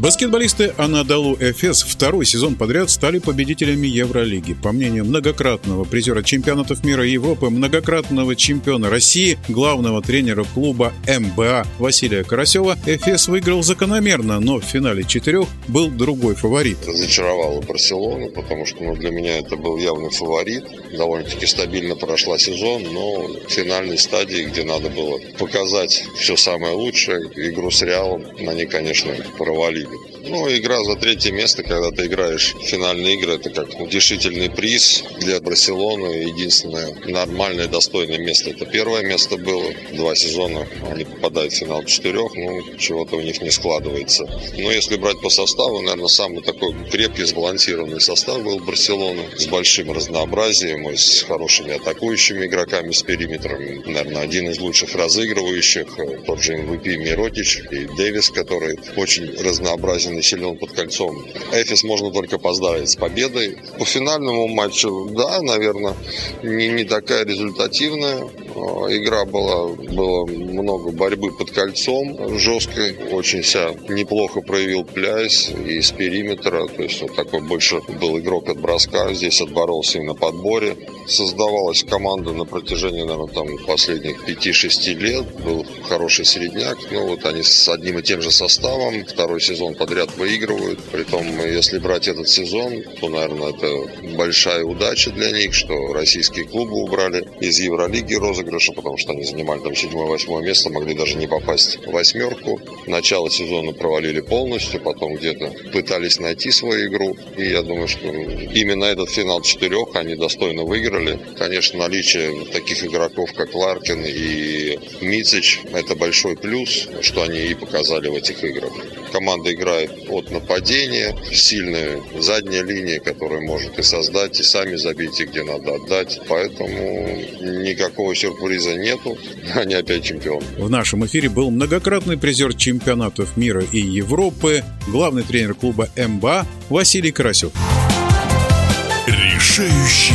Баскетболисты Анадолу Эфес второй сезон подряд стали победителями Евролиги. По мнению многократного призера чемпионатов мира и Европы, многократного чемпиона России, главного тренера клуба МБА Василия Карасева, Эфес выиграл закономерно, но в финале четырех был другой фаворит. Разочаровала Барселону, потому что ну, для меня это был явный фаворит. Довольно-таки стабильно прошла сезон, но в финальной стадии, где надо было показать все самое лучшее, игру с Реалом, они, конечно, провалили. Ну, игра за третье место, когда ты играешь в финальные игры, это как утешительный приз для Барселоны. Единственное нормальное, достойное место это первое место было. Два сезона они попадают в финал четырех, ну, чего-то у них не складывается. Но если брать по составу, наверное, самый такой крепкий, сбалансированный состав был Барселоны с большим разнообразием и с хорошими атакующими игроками с периметром. Наверное, один из лучших разыгрывающих, тот же MVP Миротич и Дэвис, который очень разнообразен и силен под кольцом. Эфис можно только поздравить с победой. По финальному матчу, да, наверное, не, не такая результативная. А, игра была, было много борьбы под кольцом жесткой. Очень себя неплохо проявил Пляйс и с периметра. То есть вот такой больше был игрок от броска. Здесь отборолся и на подборе. Создавалась команда на протяжении, наверное, там последних 5-6 лет. Был хороший середняк. Ну вот они с одним и тем же составом второй сезон подряд выигрывают. Притом, если брать этот сезон, то, наверное, это большая удача для них, что российские клубы убрали из Евролиги розыгрыша, потому что они занимали там седьмое-восьмое место, могли даже не попасть в восьмерку. Начало сезона провалили полностью, потом где-то пытались найти свою игру. И я думаю, что именно этот финал четырех они достойно выиграли. Конечно, наличие таких игроков, как Ларкин и Мицич, это большой плюс, что они и показали в этих играх. Команда играет от нападения, сильная задняя линия, которая может и создать, и сами забить, и где надо отдать. Поэтому никакого сюрприза нету. Они опять чемпионы. В нашем эфире был многократный призер чемпионатов мира и Европы, главный тренер клуба МБА Василий Карасев. Решающий